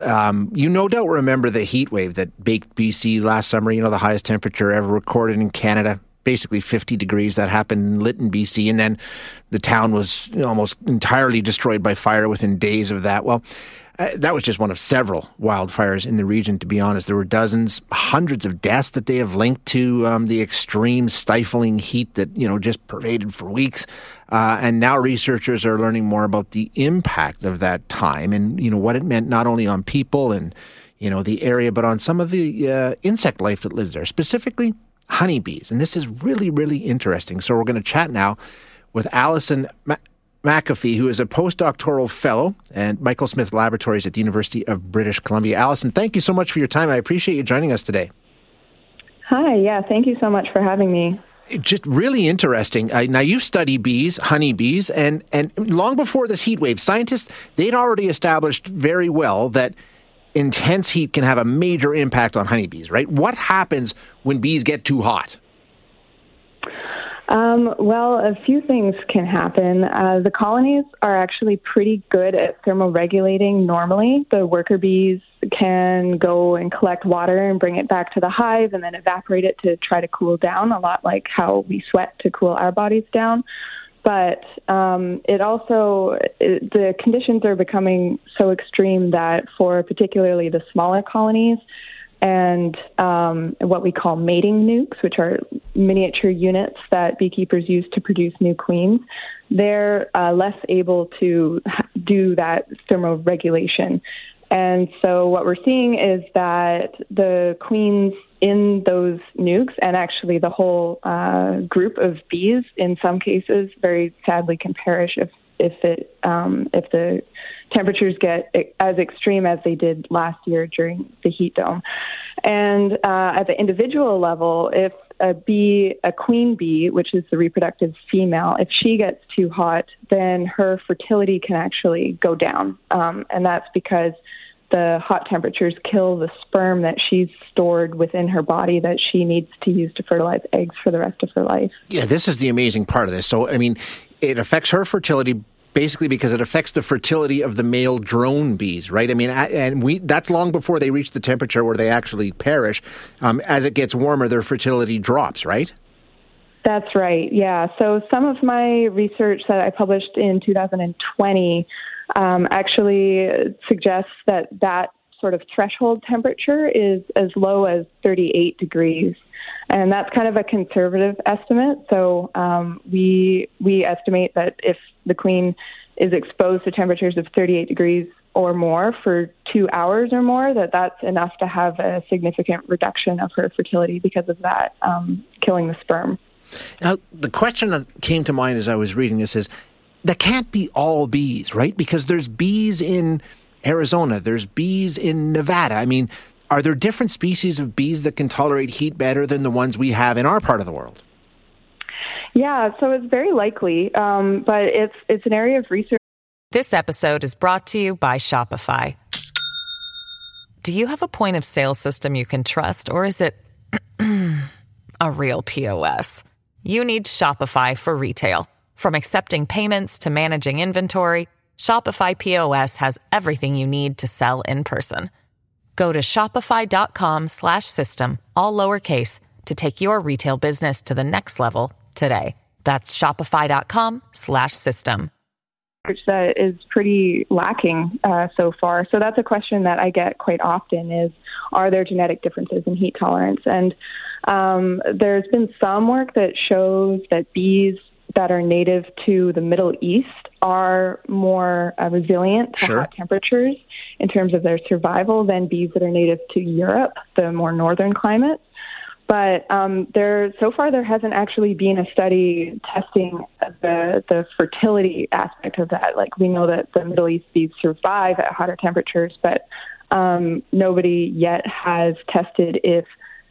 Um, you no doubt remember the heat wave that baked BC last summer, you know, the highest temperature ever recorded in Canada, basically 50 degrees. That happened in Lytton, BC. And then the town was almost entirely destroyed by fire within days of that. Well, uh, that was just one of several wildfires in the region, to be honest. There were dozens, hundreds of deaths that they have linked to um, the extreme stifling heat that, you know, just pervaded for weeks. Uh, and now researchers are learning more about the impact of that time and, you know, what it meant not only on people and, you know, the area, but on some of the uh, insect life that lives there, specifically honeybees. And this is really, really interesting. So we're going to chat now with Allison McAfee, who is a postdoctoral fellow at Michael Smith Laboratories at the University of British Columbia. Allison, thank you so much for your time. I appreciate you joining us today. Hi, yeah, thank you so much for having me. Just really interesting. Uh, now you study bees, honeybees, and and long before this heat wave, scientists they'd already established very well that intense heat can have a major impact on honeybees. Right? What happens when bees get too hot? Um, well, a few things can happen. Uh, the colonies are actually pretty good at thermoregulating normally. The worker bees can go and collect water and bring it back to the hive and then evaporate it to try to cool down, a lot like how we sweat to cool our bodies down. But um, it also, it, the conditions are becoming so extreme that for particularly the smaller colonies, and um, what we call mating nukes, which are miniature units that beekeepers use to produce new queens, they're uh, less able to do that thermoregulation. And so what we're seeing is that the queens in those nukes, and actually the whole uh, group of bees, in some cases, very sadly can perish if if it um, if the temperatures get as extreme as they did last year during the heat dome. And uh, at the individual level, if a bee, a queen bee, which is the reproductive female, if she gets too hot, then her fertility can actually go down. Um, and that's because the hot temperatures kill the sperm that she's stored within her body that she needs to use to fertilize eggs for the rest of her life. Yeah, this is the amazing part of this. So, I mean, it affects her fertility basically because it affects the fertility of the male drone bees, right? I mean, and we that's long before they reach the temperature where they actually perish. Um, as it gets warmer, their fertility drops, right? That's right. Yeah. So some of my research that I published in 2020 um, actually suggests that that sort of threshold temperature is as low as 38 degrees and that's kind of a conservative estimate. So um, we we estimate that if the queen is exposed to temperatures of 38 degrees or more for two hours or more, that that's enough to have a significant reduction of her fertility because of that um, killing the sperm. Now, the question that came to mind as I was reading this is that can't be all bees, right? Because there's bees in Arizona, there's bees in Nevada. I mean, are there different species of bees that can tolerate heat better than the ones we have in our part of the world? Yeah, so it's very likely, um, but it's it's an area of research. This episode is brought to you by Shopify. Do you have a point of sale system you can trust, or is it a real POS? You need Shopify for retail. From accepting payments to managing inventory, Shopify POS has everything you need to sell in person. Go to shopify.com slash system, all lowercase, to take your retail business to the next level today. That's shopify.com slash system. That is pretty lacking uh, so far. So that's a question that I get quite often is, are there genetic differences in heat tolerance? And um, there's been some work that shows that bees that are native to the Middle East are more uh, resilient to sure. hot temperatures in terms of their survival than bees that are native to Europe, the more northern climates. But um, there, so far, there hasn't actually been a study testing the the fertility aspect of that. Like we know that the Middle East bees survive at hotter temperatures, but um, nobody yet has tested if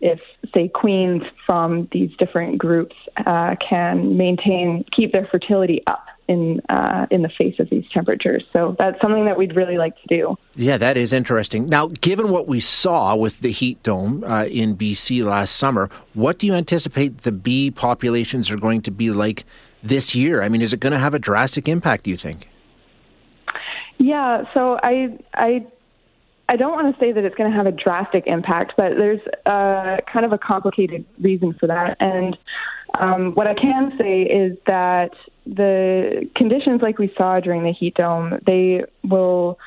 if say queens from these different groups uh, can maintain keep their fertility up in uh, in the face of these temperatures. So that's something that we'd really like to do. Yeah, that is interesting. Now, given what we saw with the heat dome uh, in BC last summer, what do you anticipate the bee populations are going to be like this year? I mean, is it going to have a drastic impact? Do you think? Yeah. So I I I don't want to say that it's going to have a drastic impact, but there's uh, kind of a complicated reason for that. And um, what I can say is that the conditions like we saw during the heat dome, they will,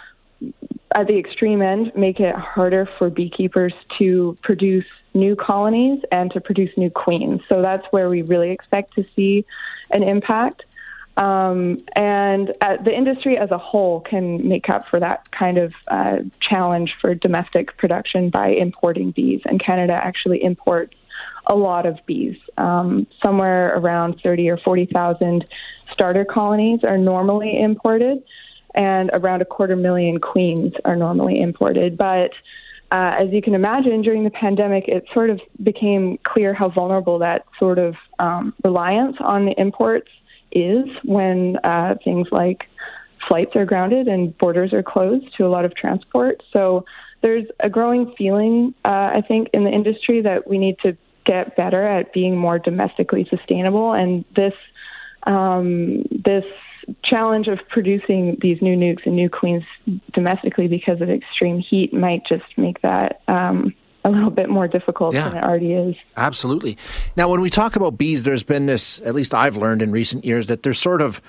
at the extreme end, make it harder for beekeepers to produce new colonies and to produce new queens. So that's where we really expect to see an impact. Um, and uh, the industry as a whole can make up for that kind of uh, challenge for domestic production by importing bees. And Canada actually imports a lot of bees. Um, somewhere around 30 or 40,000 starter colonies are normally imported, and around a quarter million queens are normally imported. But uh, as you can imagine, during the pandemic, it sort of became clear how vulnerable that sort of um, reliance on the imports is when uh, things like flights are grounded and borders are closed to a lot of transport. So there's a growing feeling, uh, I think, in the industry that we need to get better at being more domestically sustainable. And this um, this challenge of producing these new nukes and new queens domestically because of extreme heat might just make that um, a little bit more difficult yeah, than it already is. Absolutely. Now, when we talk about bees, there's been this, at least I've learned in recent years, that there's sort of,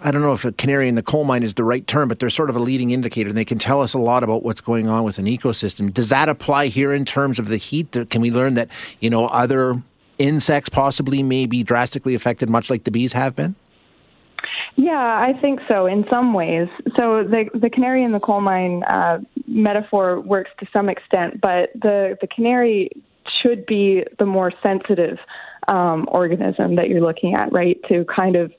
I don't know if a canary in the coal mine is the right term, but they're sort of a leading indicator and they can tell us a lot about what's going on with an ecosystem. Does that apply here in terms of the heat? Can we learn that, you know, other insects possibly may be drastically affected, much like the bees have been? Yeah, I think so in some ways. So the the canary in the coal mine uh, metaphor works to some extent, but the the canary should be the more sensitive um, organism that you're looking at, right? To kind of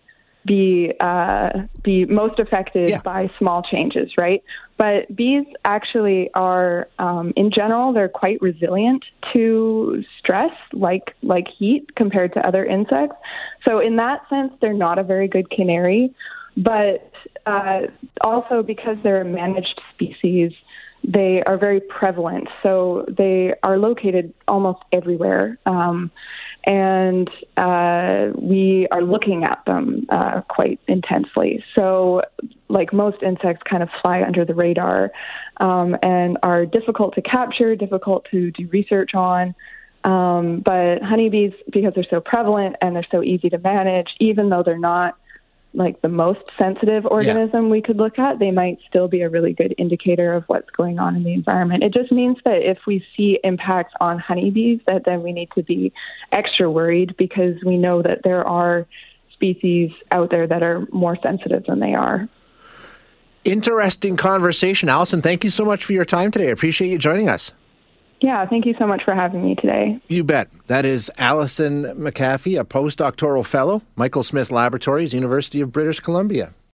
be uh, be most affected yeah. by small changes, right? But bees actually are, um, in general, they're quite resilient to stress, like like heat, compared to other insects. So in that sense, they're not a very good canary. But uh, also because they're a managed species, they are very prevalent. So they are located almost everywhere. Um, and uh, we are looking at them uh, quite intensely. So, like most insects, kind of fly under the radar um, and are difficult to capture, difficult to do research on. Um, but honeybees, because they're so prevalent and they're so easy to manage, even though they're not like the most sensitive organism yeah. we could look at, they might still be a really good indicator of what's going on in the environment. It just means that if we see impacts on honeybees, that then we need to be extra worried because we know that there are species out there that are more sensitive than they are. Interesting conversation, Allison. Thank you so much for your time today. I appreciate you joining us. Yeah, thank you so much for having me today. You bet. That is Allison McAfee, a postdoctoral fellow, Michael Smith Laboratories, University of British Columbia.